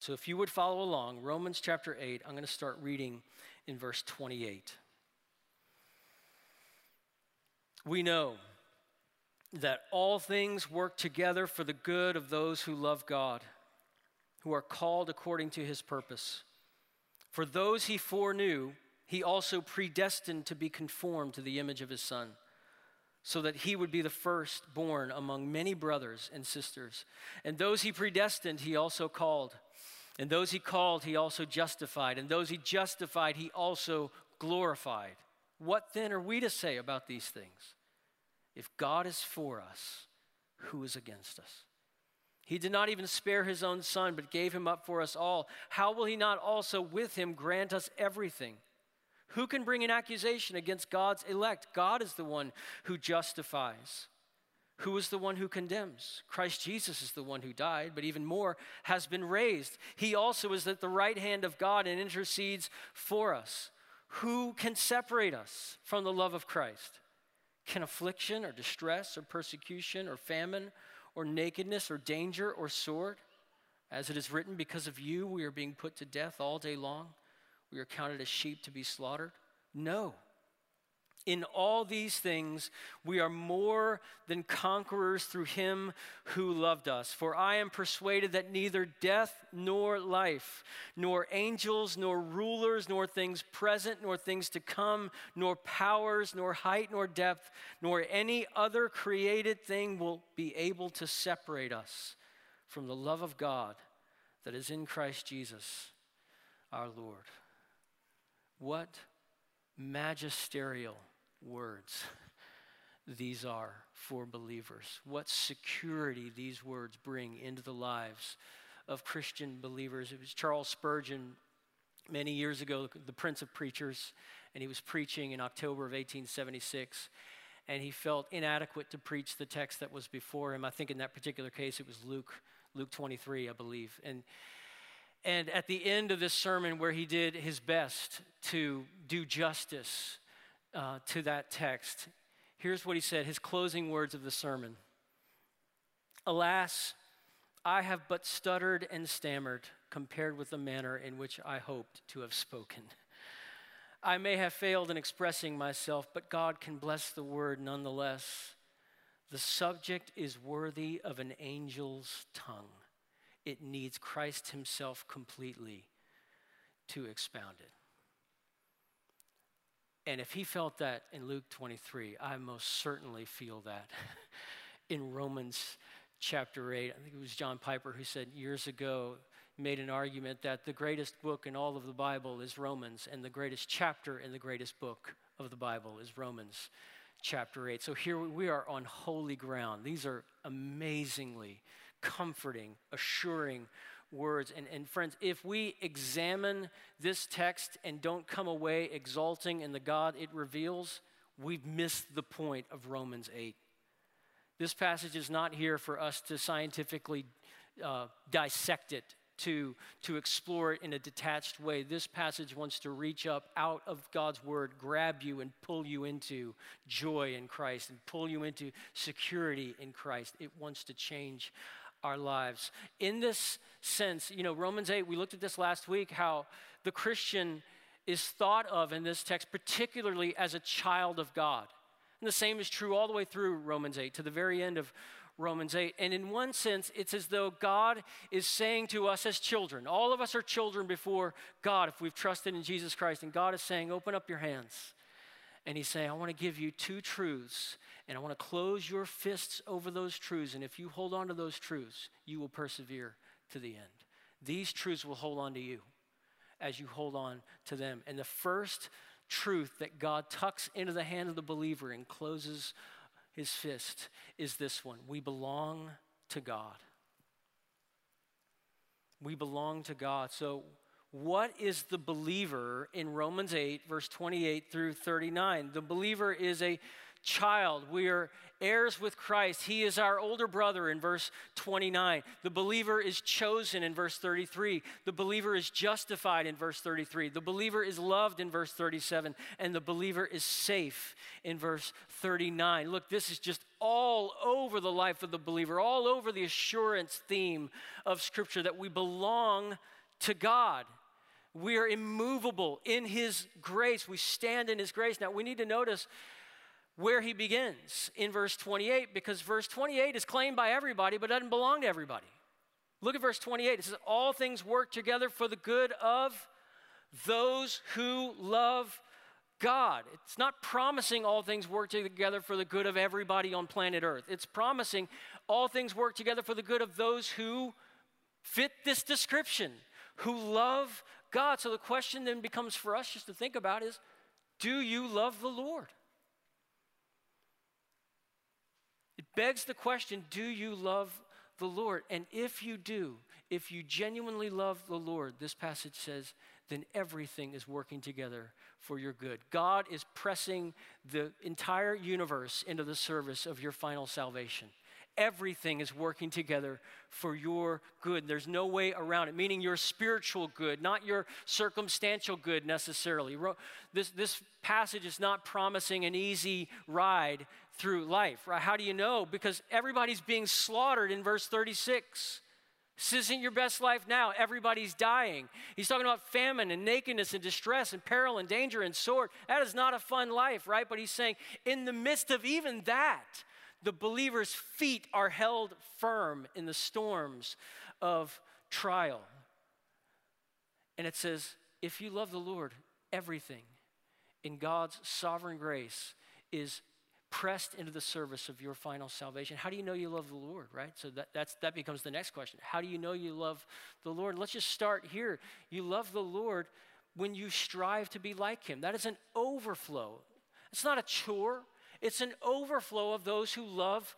So if you would follow along, Romans chapter 8, I'm going to start reading in verse 28. We know that all things work together for the good of those who love God, who are called according to his purpose. For those he foreknew, he also predestined to be conformed to the image of his Son, so that he would be the firstborn among many brothers and sisters. And those he predestined, he also called. And those he called, he also justified. And those he justified, he also glorified. What then are we to say about these things? If God is for us, who is against us? He did not even spare his own son, but gave him up for us all. How will he not also with him grant us everything? Who can bring an accusation against God's elect? God is the one who justifies. Who is the one who condemns? Christ Jesus is the one who died, but even more has been raised. He also is at the right hand of God and intercedes for us. Who can separate us from the love of Christ? Can affliction or distress or persecution or famine or nakedness or danger or sword? As it is written, because of you we are being put to death all day long. We are counted as sheep to be slaughtered. No. In all these things, we are more than conquerors through him who loved us. For I am persuaded that neither death nor life, nor angels, nor rulers, nor things present, nor things to come, nor powers, nor height, nor depth, nor any other created thing will be able to separate us from the love of God that is in Christ Jesus our Lord. What magisterial words these are for believers. What security these words bring into the lives of Christian believers. It was Charles Spurgeon many years ago, the Prince of Preachers, and he was preaching in October of 1876. And he felt inadequate to preach the text that was before him. I think in that particular case, it was Luke, Luke 23, I believe. And and at the end of this sermon, where he did his best to do justice uh, to that text. Here's what he said his closing words of the sermon Alas, I have but stuttered and stammered compared with the manner in which I hoped to have spoken. I may have failed in expressing myself, but God can bless the word nonetheless. The subject is worthy of an angel's tongue. It needs Christ Himself completely to expound it. And if he felt that in Luke 23, I most certainly feel that in Romans chapter 8. I think it was John Piper who said years ago, made an argument that the greatest book in all of the Bible is Romans, and the greatest chapter in the greatest book of the Bible is Romans chapter 8. So here we are on holy ground. These are amazingly comforting, assuring words. And, and friends, if we examine this text and don't come away exalting in the God it reveals, we've missed the point of Romans 8. This passage is not here for us to scientifically uh, dissect it, to, to explore it in a detached way. This passage wants to reach up out of God's word, grab you, and pull you into joy in Christ and pull you into security in Christ. It wants to change our lives. In this sense, you know, Romans 8, we looked at this last week, how the Christian is thought of in this text, particularly as a child of God. And the same is true all the way through Romans 8, to the very end of Romans 8. And in one sense, it's as though God is saying to us as children, all of us are children before God if we've trusted in Jesus Christ. And God is saying, open up your hands. And He's saying, I want to give you two truths and I want to close your fists over those truths. And if you hold on to those truths, you will persevere to the end. These truths will hold on to you as you hold on to them. And the first truth that God tucks into the hand of the believer and closes his fist is this one we belong to God. We belong to God. So, what is the believer in Romans 8, verse 28 through 39? The believer is a child. We are heirs with Christ. He is our older brother in verse 29. The believer is chosen in verse 33. The believer is justified in verse 33. The believer is loved in verse 37. And the believer is safe in verse 39. Look, this is just all over the life of the believer, all over the assurance theme of Scripture that we belong to God. We are immovable in His grace. We stand in His grace. Now, we need to notice where he begins in verse 28 because verse 28 is claimed by everybody but doesn't belong to everybody. Look at verse 28. It says, All things work together for the good of those who love God. It's not promising all things work together for the good of everybody on planet Earth. It's promising all things work together for the good of those who fit this description, who love God. So the question then becomes for us just to think about is do you love the Lord? It begs the question do you love the Lord? And if you do, if you genuinely love the Lord, this passage says, then everything is working together for your good. God is pressing the entire universe into the service of your final salvation everything is working together for your good. There's no way around it, meaning your spiritual good, not your circumstantial good necessarily. This, this passage is not promising an easy ride through life, right? How do you know? Because everybody's being slaughtered in verse 36. This isn't your best life now. Everybody's dying. He's talking about famine and nakedness and distress and peril and danger and sword. That is not a fun life, right? But he's saying, in the midst of even that, the believer's feet are held firm in the storms of trial. And it says, if you love the Lord, everything in God's sovereign grace is pressed into the service of your final salvation. How do you know you love the Lord, right? So that, that's, that becomes the next question. How do you know you love the Lord? Let's just start here. You love the Lord when you strive to be like Him. That is an overflow. It's not a chore, it's an overflow of those who love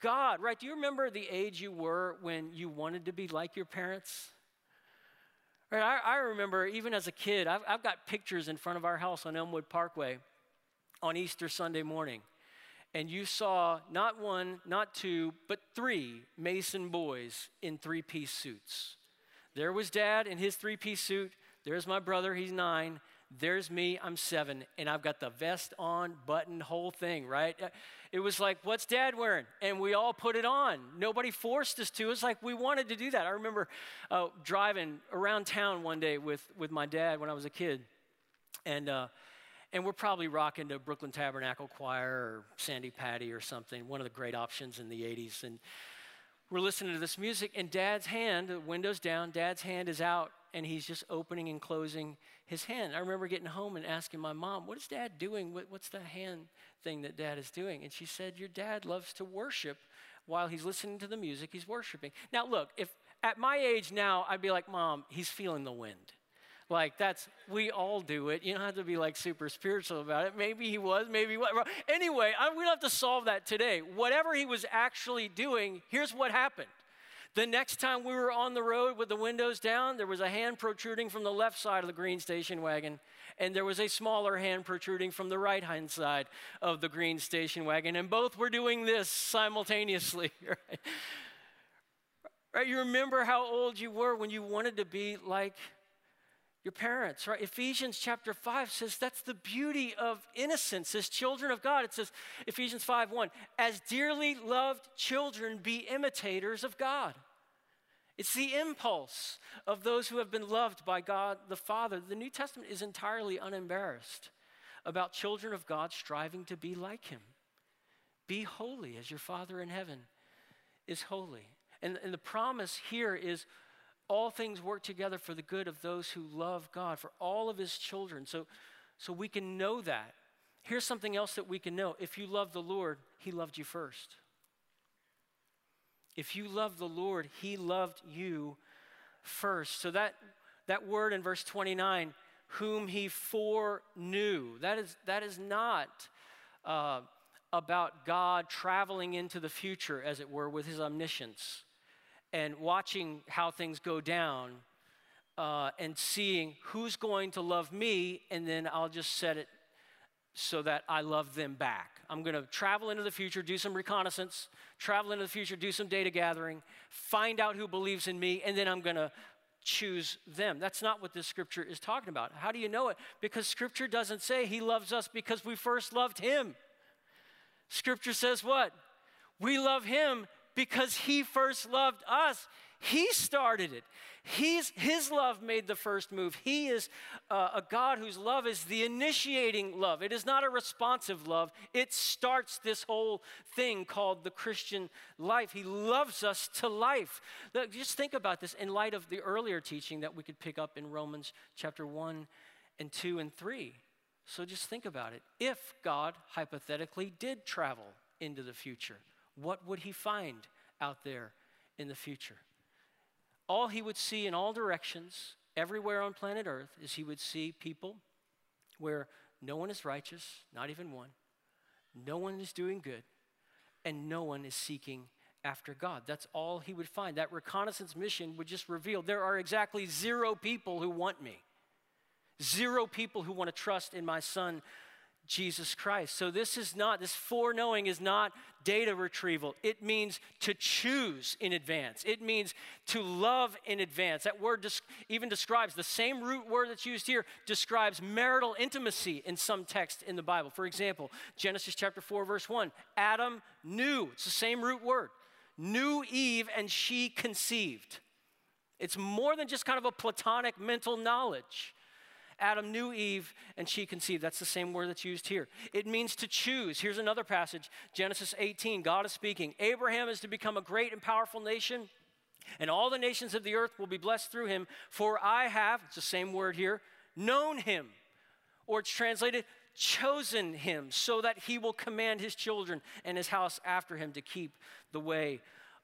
God, right? Do you remember the age you were when you wanted to be like your parents? Right, I, I remember even as a kid, I've, I've got pictures in front of our house on Elmwood Parkway on Easter Sunday morning. And you saw not one, not two, but three Mason boys in three piece suits. There was dad in his three piece suit. There's my brother, he's nine. There's me, I'm seven, and I've got the vest on, button, whole thing, right? It was like, what's dad wearing? And we all put it on. Nobody forced us to. It's like we wanted to do that. I remember uh, driving around town one day with, with my dad when I was a kid, and, uh, and we're probably rocking to Brooklyn Tabernacle Choir or Sandi Patty or something, one of the great options in the 80s. And we're listening to this music, and dad's hand, the window's down, dad's hand is out, and he's just opening and closing his hand. I remember getting home and asking my mom, What is dad doing? What, what's the hand thing that dad is doing? And she said, Your dad loves to worship while he's listening to the music, he's worshiping. Now, look, if at my age now, I'd be like, Mom, he's feeling the wind. Like that's we all do it. You don't have to be like super spiritual about it. Maybe he was, maybe was. Anyway, I, we don't have to solve that today. Whatever he was actually doing, here's what happened. The next time we were on the road with the windows down, there was a hand protruding from the left side of the green station wagon, and there was a smaller hand protruding from the right hand side of the green station wagon, and both were doing this simultaneously. Right? right? You remember how old you were when you wanted to be like your parents, right? Ephesians chapter 5 says that's the beauty of innocence as children of God. It says, Ephesians 5 1, as dearly loved children, be imitators of God. It's the impulse of those who have been loved by God the Father. The New Testament is entirely unembarrassed about children of God striving to be like Him. Be holy as your Father in heaven is holy. And, and the promise here is all things work together for the good of those who love God, for all of His children. So, so we can know that. Here's something else that we can know. If you love the Lord, He loved you first. If you love the Lord, He loved you first. So that, that word in verse 29, whom He foreknew, that is, that is not uh, about God traveling into the future, as it were, with His omniscience and watching how things go down uh, and seeing who's going to love me, and then I'll just set it so that I love them back. I'm going to travel into the future, do some reconnaissance, travel into the future, do some data gathering, find out who believes in me, and then I'm going to choose them. That's not what this scripture is talking about. How do you know it? Because scripture doesn't say he loves us because we first loved him. Scripture says what? We love him because he first loved us. He started it. He's, his love made the first move. He is uh, a God whose love is the initiating love. It is not a responsive love. It starts this whole thing called the Christian life. He loves us to life. Look, just think about this in light of the earlier teaching that we could pick up in Romans chapter 1 and 2 and 3. So just think about it. If God hypothetically did travel into the future, what would he find out there in the future? all he would see in all directions, everywhere on planet Earth, is he would see people where no one is righteous, not even one, no one is doing good, and no one is seeking after God. That's all he would find. That reconnaissance mission would just reveal there are exactly zero people who want me, zero people who want to trust in my son Jesus Christ. So this is not, this foreknowing is not data retrieval. It means to choose in advance. It means to love in advance. That word even describes, the same root word that's used here describes marital intimacy in some text in the Bible. For example, Genesis chapter 4, verse 1, Adam knew, it's the same root word, knew Eve and she conceived. It's more than just kind of a platonic mental knowledge. Adam knew Eve and she conceived. That's the same word that's used here. It means to choose. Here's another passage Genesis 18. God is speaking. Abraham is to become a great and powerful nation, and all the nations of the earth will be blessed through him. For I have, it's the same word here, known him. Or it's translated, chosen him, so that he will command his children and his house after him to keep the way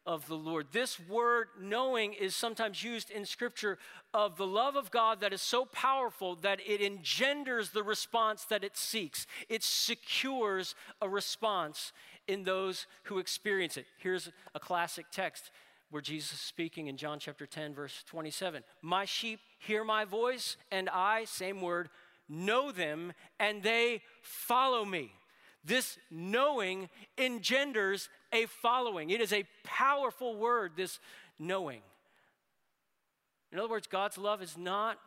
of the Lord. This word knowing is sometimes used in Scripture of the love of God that is so powerful that it engenders the response that it seeks. It secures a response in those who experience it. Here's a classic text where Jesus is speaking in John chapter 10, verse 27. My sheep hear my voice, and I, same word, know them, and they follow me. This knowing engenders a following. It is a powerful word, this knowing. In other words, God's love is not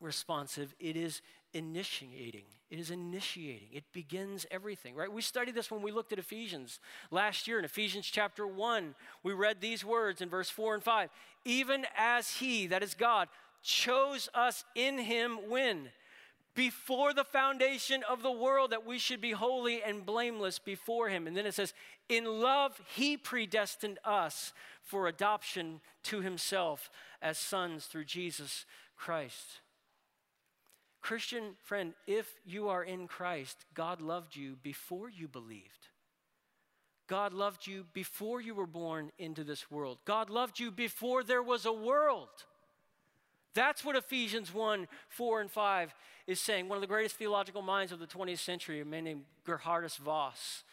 responsive, it is initiating. It is initiating. It begins everything, right? We studied this when we looked at Ephesians last year in Ephesians chapter 1. We read these words in verse 4 and 5. Even as He, that is God, chose us in Him when? Before the foundation of the world that we should be holy and blameless before him. And then it says, In love, he predestined us for adoption to himself as sons through Jesus Christ. Christian friend, if you are in Christ, God loved you before you believed. God loved you before you were born into this world. God loved you before there was a world. That's what Ephesians 1 4 and 5 is saying. One of the greatest theological minds of the 20th century, a man named Gerhardus Vos.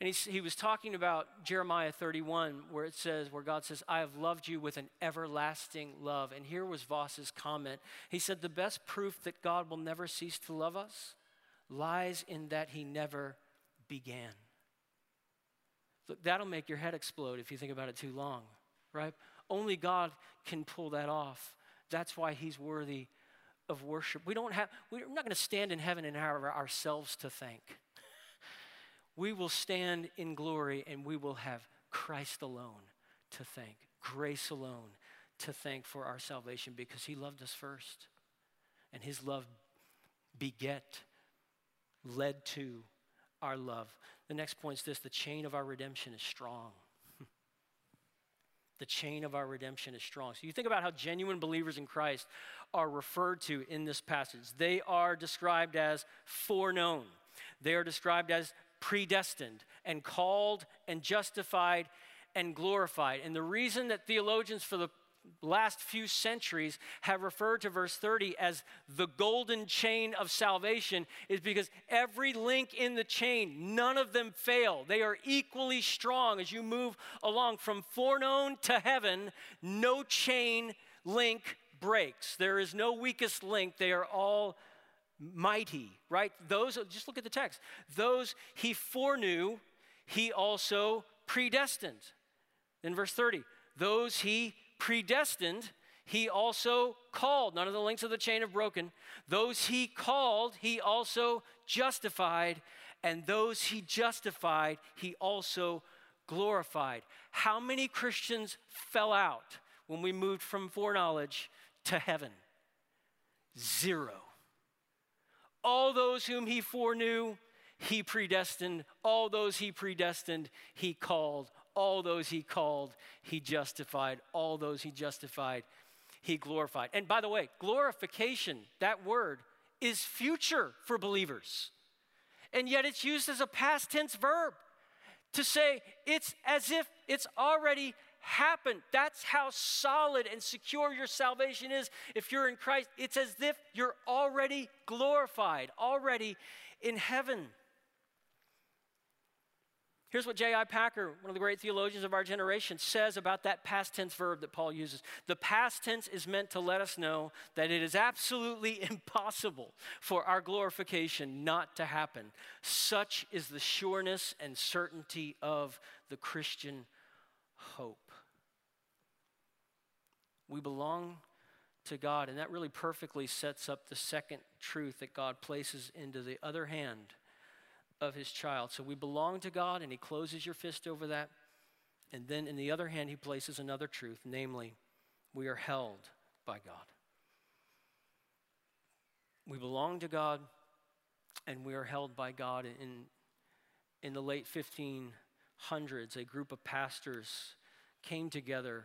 And he, he was talking about Jeremiah 31, where it says, where God says, I have loved you with an everlasting love. And here was Vos's comment. He said, The best proof that God will never cease to love us lies in that he never began. Look, that'll make your head explode if you think about it too long, right? Only God can pull that off. That's why he's worthy of worship. We don't have, we're not going to stand in heaven and have ourselves to thank. We will stand in glory and we will have Christ alone to thank, grace alone to thank for our salvation because he loved us first. And his love beget, led to our love. The next point is this the chain of our redemption is strong the chain of our redemption is strong. So you think about how genuine believers in Christ are referred to in this passage. They are described as foreknown, they are described as predestined and called and justified and glorified. And the reason that theologians for the last few centuries have referred to verse 30 as the golden chain of salvation is because every link in the chain, none of them fail. They are equally strong as you move along from foreknown to heaven. No chain link breaks. There is no weakest link. They are all mighty, right? Those, just look at the text. Those he foreknew, he also predestined. In verse 30, those he predestined, he also called. None of the links of the chain have broken. Those he called, he also justified. And those he justified, he also glorified. How many Christians fell out when we moved from foreknowledge to heaven? Zero. All those whom he foreknew, he predestined. All those he predestined, he called. All those he called, he justified. All those he justified, he glorified. And by the way, glorification, that word, is future for believers. And yet it's used as a past tense verb to say it's as if it's already happened. That's how solid and secure your salvation is if you're in Christ. It's as if you're already glorified, already in heaven. Here's what J.I. Packer, one of the great theologians of our generation, says about that past tense verb that Paul uses. The past tense is meant to let us know that it is absolutely impossible for our glorification not to happen. Such is the sureness and certainty of the Christian hope. We belong to God, and that really perfectly sets up the second truth that God places into the other hand of his child. So we belong to God, and he closes your fist over that. And then in the other hand, he places another truth, namely, we are held by God. We belong to God, and we are held by God. In, in the late 1500s, a group of pastors came together.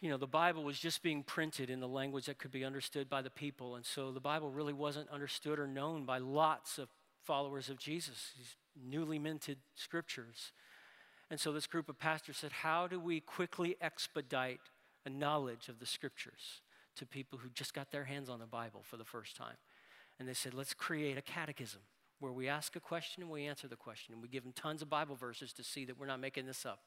You know, the Bible was just being printed in the language that could be understood by the people, and so the Bible really wasn't understood or known by lots of followers of Jesus, these newly minted scriptures. And so this group of pastors said, How do we quickly expedite a knowledge of the scriptures to people who just got their hands on the Bible for the first time? And they said, Let's create a catechism where we ask a question and we answer the question. And we give them tons of Bible verses to see that we're not making this up.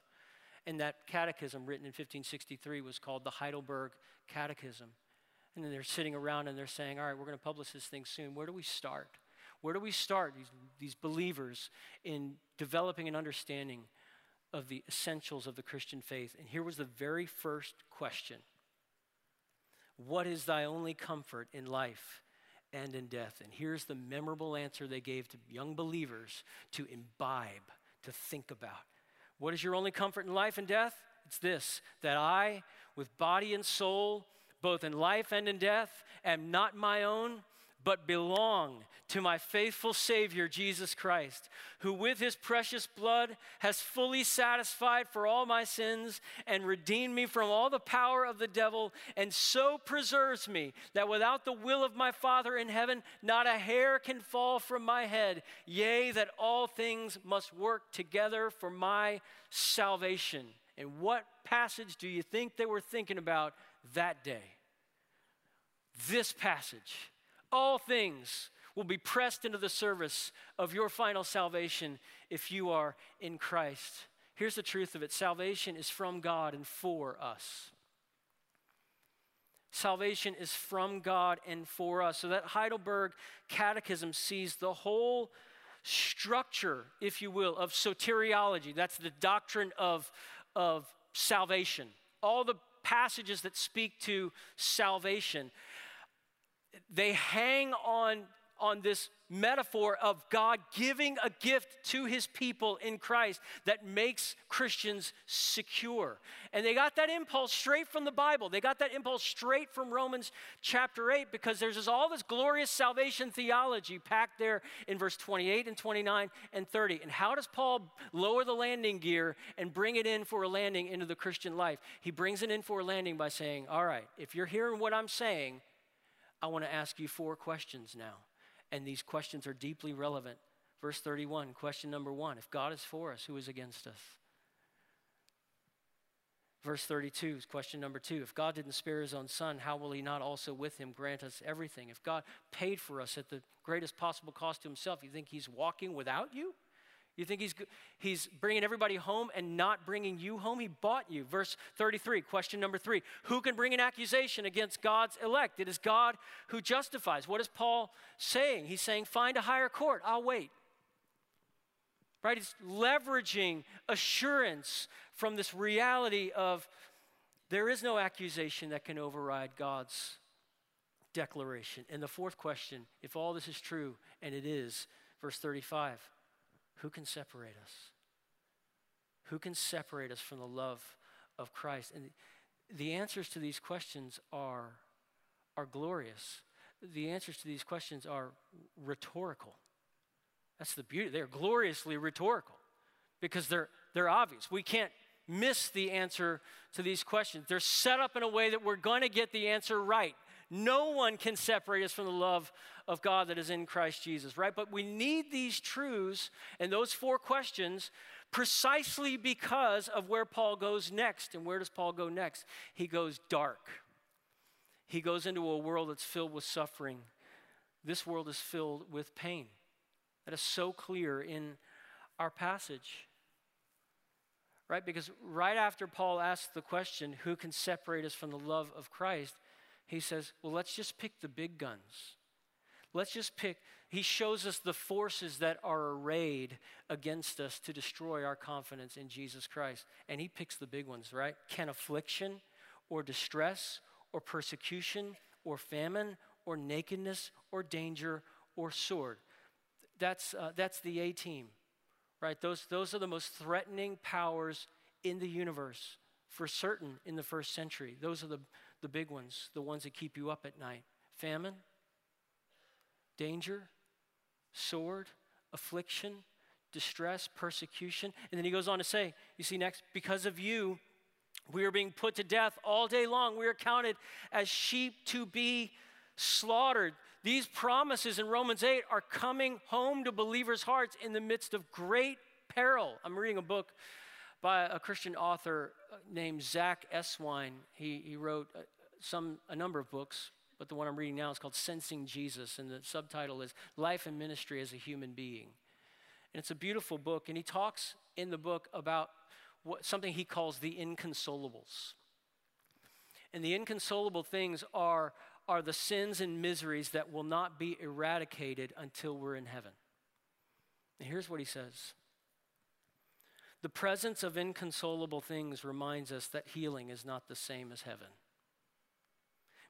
And that catechism, written in 1563, was called the Heidelberg Catechism. And then they're sitting around and they're saying, All right, we're going to publish this thing soon. Where do we start? Where do we start, these, these believers, in developing an understanding of the essentials of the Christian faith? And here was the very first question What is thy only comfort in life and in death? And here's the memorable answer they gave to young believers to imbibe, to think about. What is your only comfort in life and death? It's this that I, with body and soul, both in life and in death, am not my own but belong to my faithful Savior, Jesus Christ, who with his precious blood has fully satisfied for all my sins and redeemed me from all the power of the devil, and so preserves me that without the will of my Father in heaven, not a hair can fall from my head. Yea, that all things must work together for my salvation. And what passage do you think they were thinking about that day? This passage all things will be pressed into the service of your final salvation if you are in Christ. Here's the truth of it salvation is from God and for us. Salvation is from God and for us. So that Heidelberg Catechism sees the whole structure, if you will, of soteriology. That's the doctrine of, of salvation. All the passages that speak to salvation they hang on, on this metaphor of God giving a gift to his people in Christ that makes Christians secure. And they got that impulse straight from the Bible. They got that impulse straight from Romans chapter 8 because there's this, all this glorious salvation theology packed there in verse 28 and 29 and 30. And how does Paul lower the landing gear and bring it in for a landing into the Christian life? He brings it in for a landing by saying, All right, if you're hearing what I'm saying, I want to ask you four questions now. And these questions are deeply relevant. Verse 31, question number one If God is for us, who is against us? Verse 32 is question number two. If God didn't spare his own son, how will he not also with him grant us everything? If God paid for us at the greatest possible cost to himself, you think he's walking without you? You think he's, he's bringing everybody home and not bringing you home? He bought you. Verse 33, question number three Who can bring an accusation against God's elect? It is God who justifies. What is Paul saying? He's saying, Find a higher court. I'll wait. Right? He's leveraging assurance from this reality of there is no accusation that can override God's declaration. And the fourth question if all this is true, and it is, verse 35 who can separate us? Who can separate us from the love of Christ? And the answers to these questions are, are glorious. The answers to these questions are rhetorical. That's the beauty. They're gloriously rhetorical because they're, they're obvious. We can't miss the answer to these questions. They're set up in a way that we're going to get the answer right. No one can separate us from the love of God that is in Christ Jesus, right? But we need these truths and those four questions precisely because of where Paul goes next. And where does Paul go next? He goes dark. He goes into a world that's filled with suffering. This world is filled with pain. That is so clear in our passage. Right? Because right after Paul asks the question, who can separate us from the love of Christ? He says, well, let's just pick the big guns. Let's just pick, he shows us the forces that are arrayed against us to destroy our confidence in Jesus Christ. And he picks the big ones, right? Can affliction or distress or persecution or famine or nakedness or danger or sword? That's, uh, that's the A team, right? Those, those are the most threatening powers in the universe, for certain in the first century. Those are the, the big ones, the ones that keep you up at night famine, danger, sword, affliction, distress, persecution. And then he goes on to say, you see next, because of you, we are being put to death all day long. We are counted as sheep to be slaughtered. These promises in Romans 8 are coming home to believers' hearts in the midst of great peril. I'm reading a book by a Christian author uh, named Zach Eswine. He, he wrote uh, some, a number of books, but the one I'm reading now is called Sensing Jesus, and the subtitle is Life and Ministry as a Human Being. And it's a beautiful book, and he talks in the book about what, something he calls the inconsolables. And the inconsolable things are, are the sins and miseries that will not be eradicated until we're in heaven. And here's what he says the presence of inconsolable things reminds us that healing is not the same as heaven.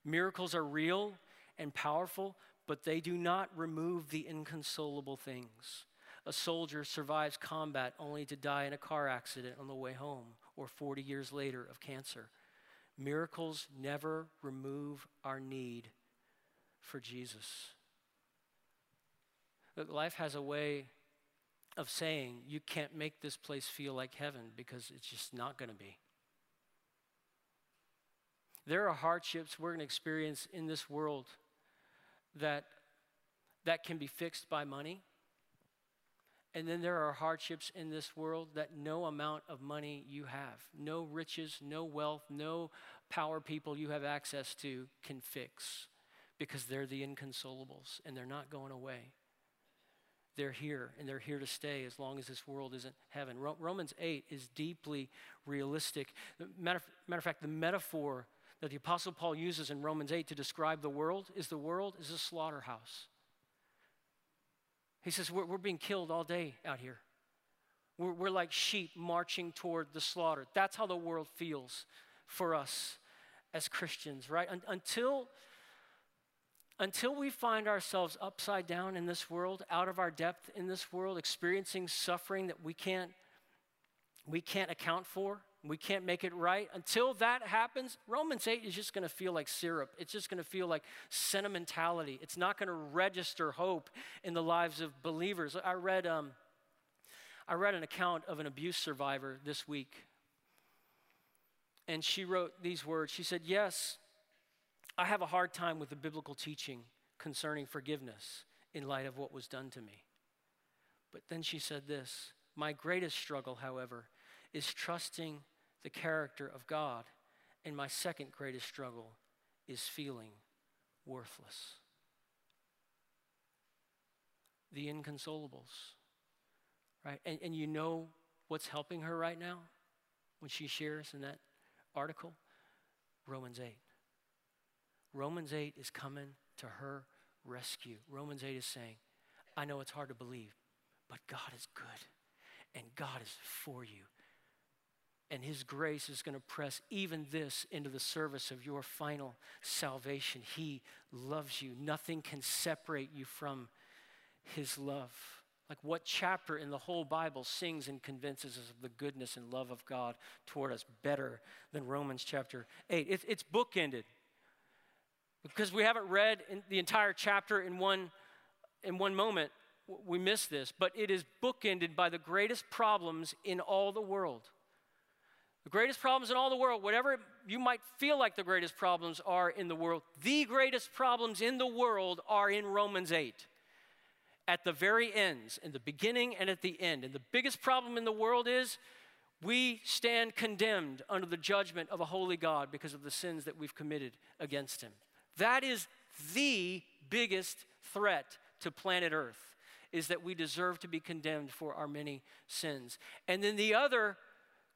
Miracles are real and powerful, but they do not remove the inconsolable things. A soldier survives combat only to die in a car accident on the way home or 40 years later of cancer. Miracles never remove our need for Jesus. Look, life has a way of saying you can't make this place feel like heaven because it's just not going to be. There are hardships we're going to experience in this world that, that can be fixed by money. And then there are hardships in this world that no amount of money you have, no riches, no wealth, no power people you have access to can fix because they're the inconsolables and they're not going away they're here and they're here to stay as long as this world isn't heaven. Romans 8 is deeply realistic. Matter, matter of fact, the metaphor that the Apostle Paul uses in Romans 8 to describe the world is the world is a slaughterhouse. He says, We're, we're being killed all day out here. We're, we're like sheep marching toward the slaughter. That's how the world feels for us as Christians, right? Un- until until we find ourselves upside down in this world, out of our depth in this world, experiencing suffering that we can't, we can't account for, we can't make it right, until that happens, Romans 8 is just going to feel like syrup. It's just going to feel like sentimentality. It's not going to register hope in the lives of believers. I read, um, I read an account of an abuse survivor this week, and she wrote these words. She said, Yes, I have a hard time with the biblical teaching concerning forgiveness in light of what was done to me. But then she said this My greatest struggle, however, is trusting the character of God. And my second greatest struggle is feeling worthless. The inconsolables, right? And, and you know what's helping her right now when she shares in that article? Romans 8. Romans 8 is coming to her rescue. Romans 8 is saying, I know it's hard to believe, but God is good and God is for you. And His grace is going to press even this into the service of your final salvation. He loves you. Nothing can separate you from His love. Like, what chapter in the whole Bible sings and convinces us of the goodness and love of God toward us better than Romans chapter 8? It, it's bookended because we haven't read the entire chapter in one, in one moment. We miss this, but it is bookended by the greatest problems in all the world. The greatest problems in all the world, whatever you might feel like the greatest problems are in the world, the greatest problems in the world are in Romans 8 at the very ends, in the beginning and at the end. And the biggest problem in the world is we stand condemned under the judgment of a holy God because of the sins that we've committed against him. That is the biggest threat to planet Earth is that we deserve to be condemned for our many sins. And then the other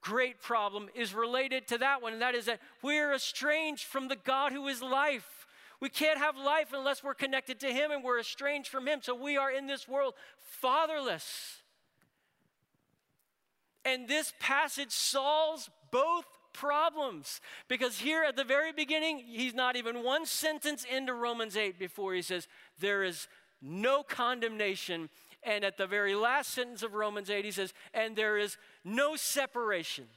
great problem is related to that one, and that is that we're estranged from the God who is life. We can't have life unless we're connected to Him and we're estranged from Him. So we are in this world fatherless. And this passage solves both problems because here at the very beginning, he's not even one sentence into Romans 8 before he says, There is no condemnation. And at the very last sentence of Romans 8, he says, And there is no separation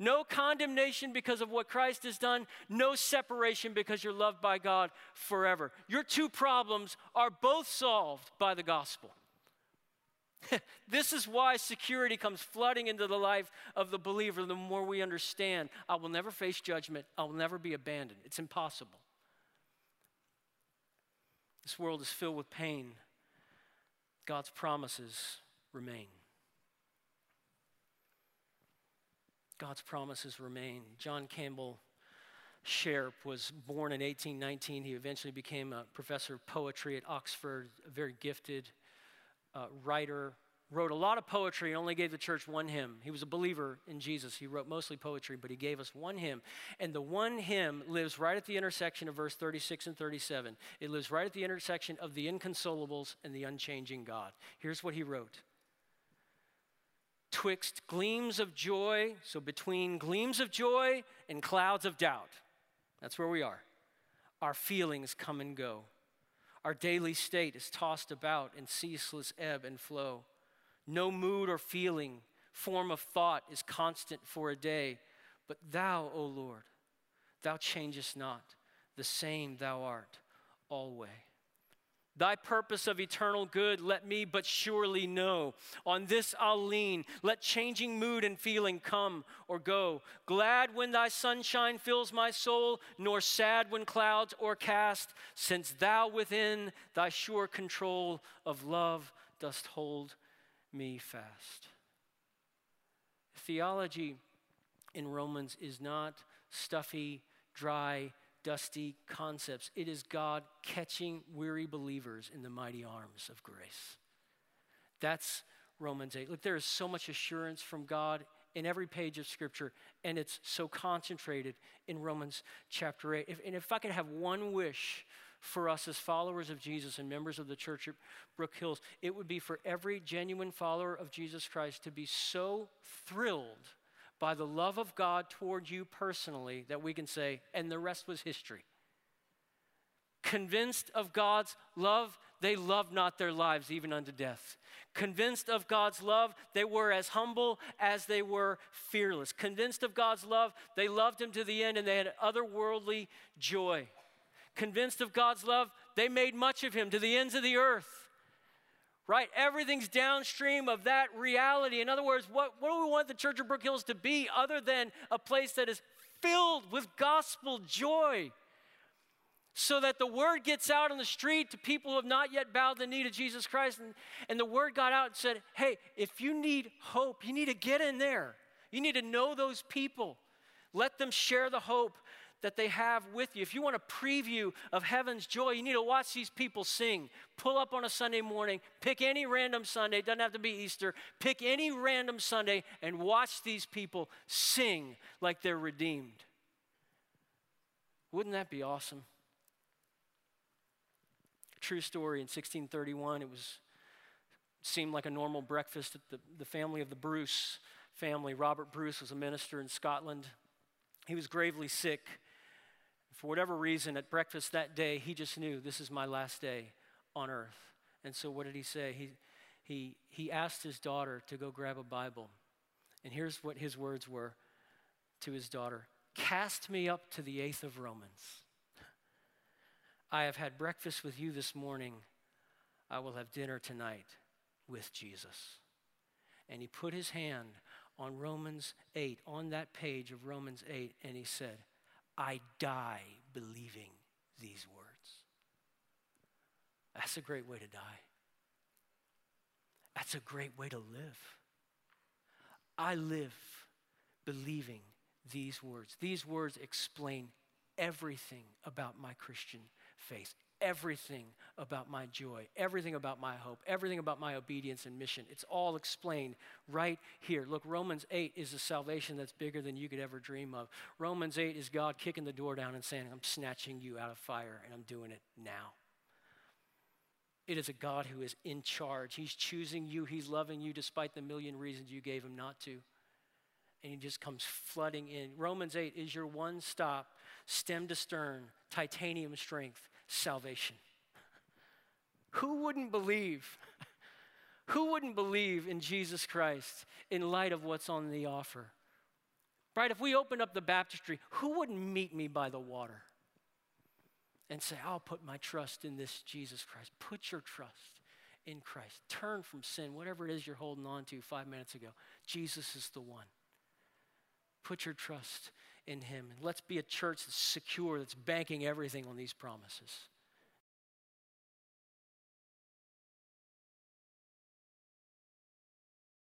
no condemnation because of what Christ has done, no separation because you're loved by God forever. Your two problems are both solved by the gospel. this is why security comes flooding into the life of the believer the more we understand I will never face judgment, I will never be abandoned. It's impossible. This world is filled with pain. God's promises remain. God's promises remain. John Campbell Shairp was born in 1819. He eventually became a professor of poetry at Oxford, a very gifted uh, writer. Wrote a lot of poetry and only gave the church one hymn. He was a believer in Jesus. He wrote mostly poetry, but he gave us one hymn. And the one hymn lives right at the intersection of verse 36 and 37. It lives right at the intersection of the inconsolables and the unchanging God. Here's what he wrote twixt gleams of joy, so between gleams of joy and clouds of doubt. That's where we are. Our feelings come and go. Our daily state is tossed about in ceaseless ebb and flow. No mood or feeling, form of thought is constant for a day. But thou, O Lord, thou changest not, the same thou art always. Thy purpose of eternal good, let me but surely know. On this I'll lean. Let changing mood and feeling come or go. Glad when thy sunshine fills my soul, nor sad when clouds o'ercast, since thou within thy sure control of love dost hold me fast. Theology in Romans is not stuffy, dry, dusty concepts. It is God catching weary believers in the mighty arms of grace. That's Romans 8. Look, there is so much assurance from God in every page of Scripture, and it's so concentrated in Romans chapter 8. If, and if I could have one wish for us as followers of Jesus and members of the church at Brook Hills, it would be for every genuine follower of Jesus Christ to be so thrilled by the love of God toward you personally that we can say, and the rest was history. Convinced of God's love, they loved not their lives even unto death. Convinced of God's love, they were as humble as they were fearless. Convinced of God's love, they loved Him to the end and they had otherworldly joy. Convinced of God's love, they made much of Him to the ends of the earth right? Everything's downstream of that reality. In other words, what, what do we want the Church of Brook Hills to be other than a place that is filled with gospel joy? So that the word gets out on the street to people who have not yet bowed the knee to Jesus Christ. And, and the word got out and said, hey, if you need hope, you need to get in there. You need to know those people. Let them share the hope that they have with you. If you want a preview of heaven's joy, you need to watch these people sing. Pull up on a Sunday morning, pick any random Sunday, doesn't have to be Easter, pick any random Sunday and watch these people sing like they're redeemed. Wouldn't that be awesome? True story in 1631, it was seemed like a normal breakfast at the, the family of the Bruce family. Robert Bruce was a minister in Scotland. He was gravely sick for whatever reason, at breakfast that day, he just knew this is my last day on earth. And so, what did he say? He, he, he asked his daughter to go grab a Bible. And here's what his words were to his daughter Cast me up to the eighth of Romans. I have had breakfast with you this morning. I will have dinner tonight with Jesus. And he put his hand on Romans 8, on that page of Romans 8, and he said, I die believing these words. That's a great way to die. That's a great way to live. I live believing these words. These words explain everything about my Christian faith everything about my joy, everything about my hope, everything about my obedience and mission. It's all explained right here. Look, Romans 8 is a salvation that's bigger than you could ever dream of. Romans 8 is God kicking the door down and saying, I'm snatching you out of fire, and I'm doing it now. It is a God who is in charge. He's choosing you, He's loving you despite the million reasons you gave Him not to. And He just comes flooding in. Romans 8 is your one stop, stem to stern, titanium strength salvation. Who wouldn't believe? Who wouldn't believe in Jesus Christ in light of what's on the offer? Right? If we opened up the baptistry, who wouldn't meet me by the water and say, I'll put my trust in this Jesus Christ? Put your trust in Christ. Turn from sin, whatever it is you're holding on to five minutes ago. Jesus is the one. Put your trust in Him. And let's be a church that's secure, that's banking everything on these promises.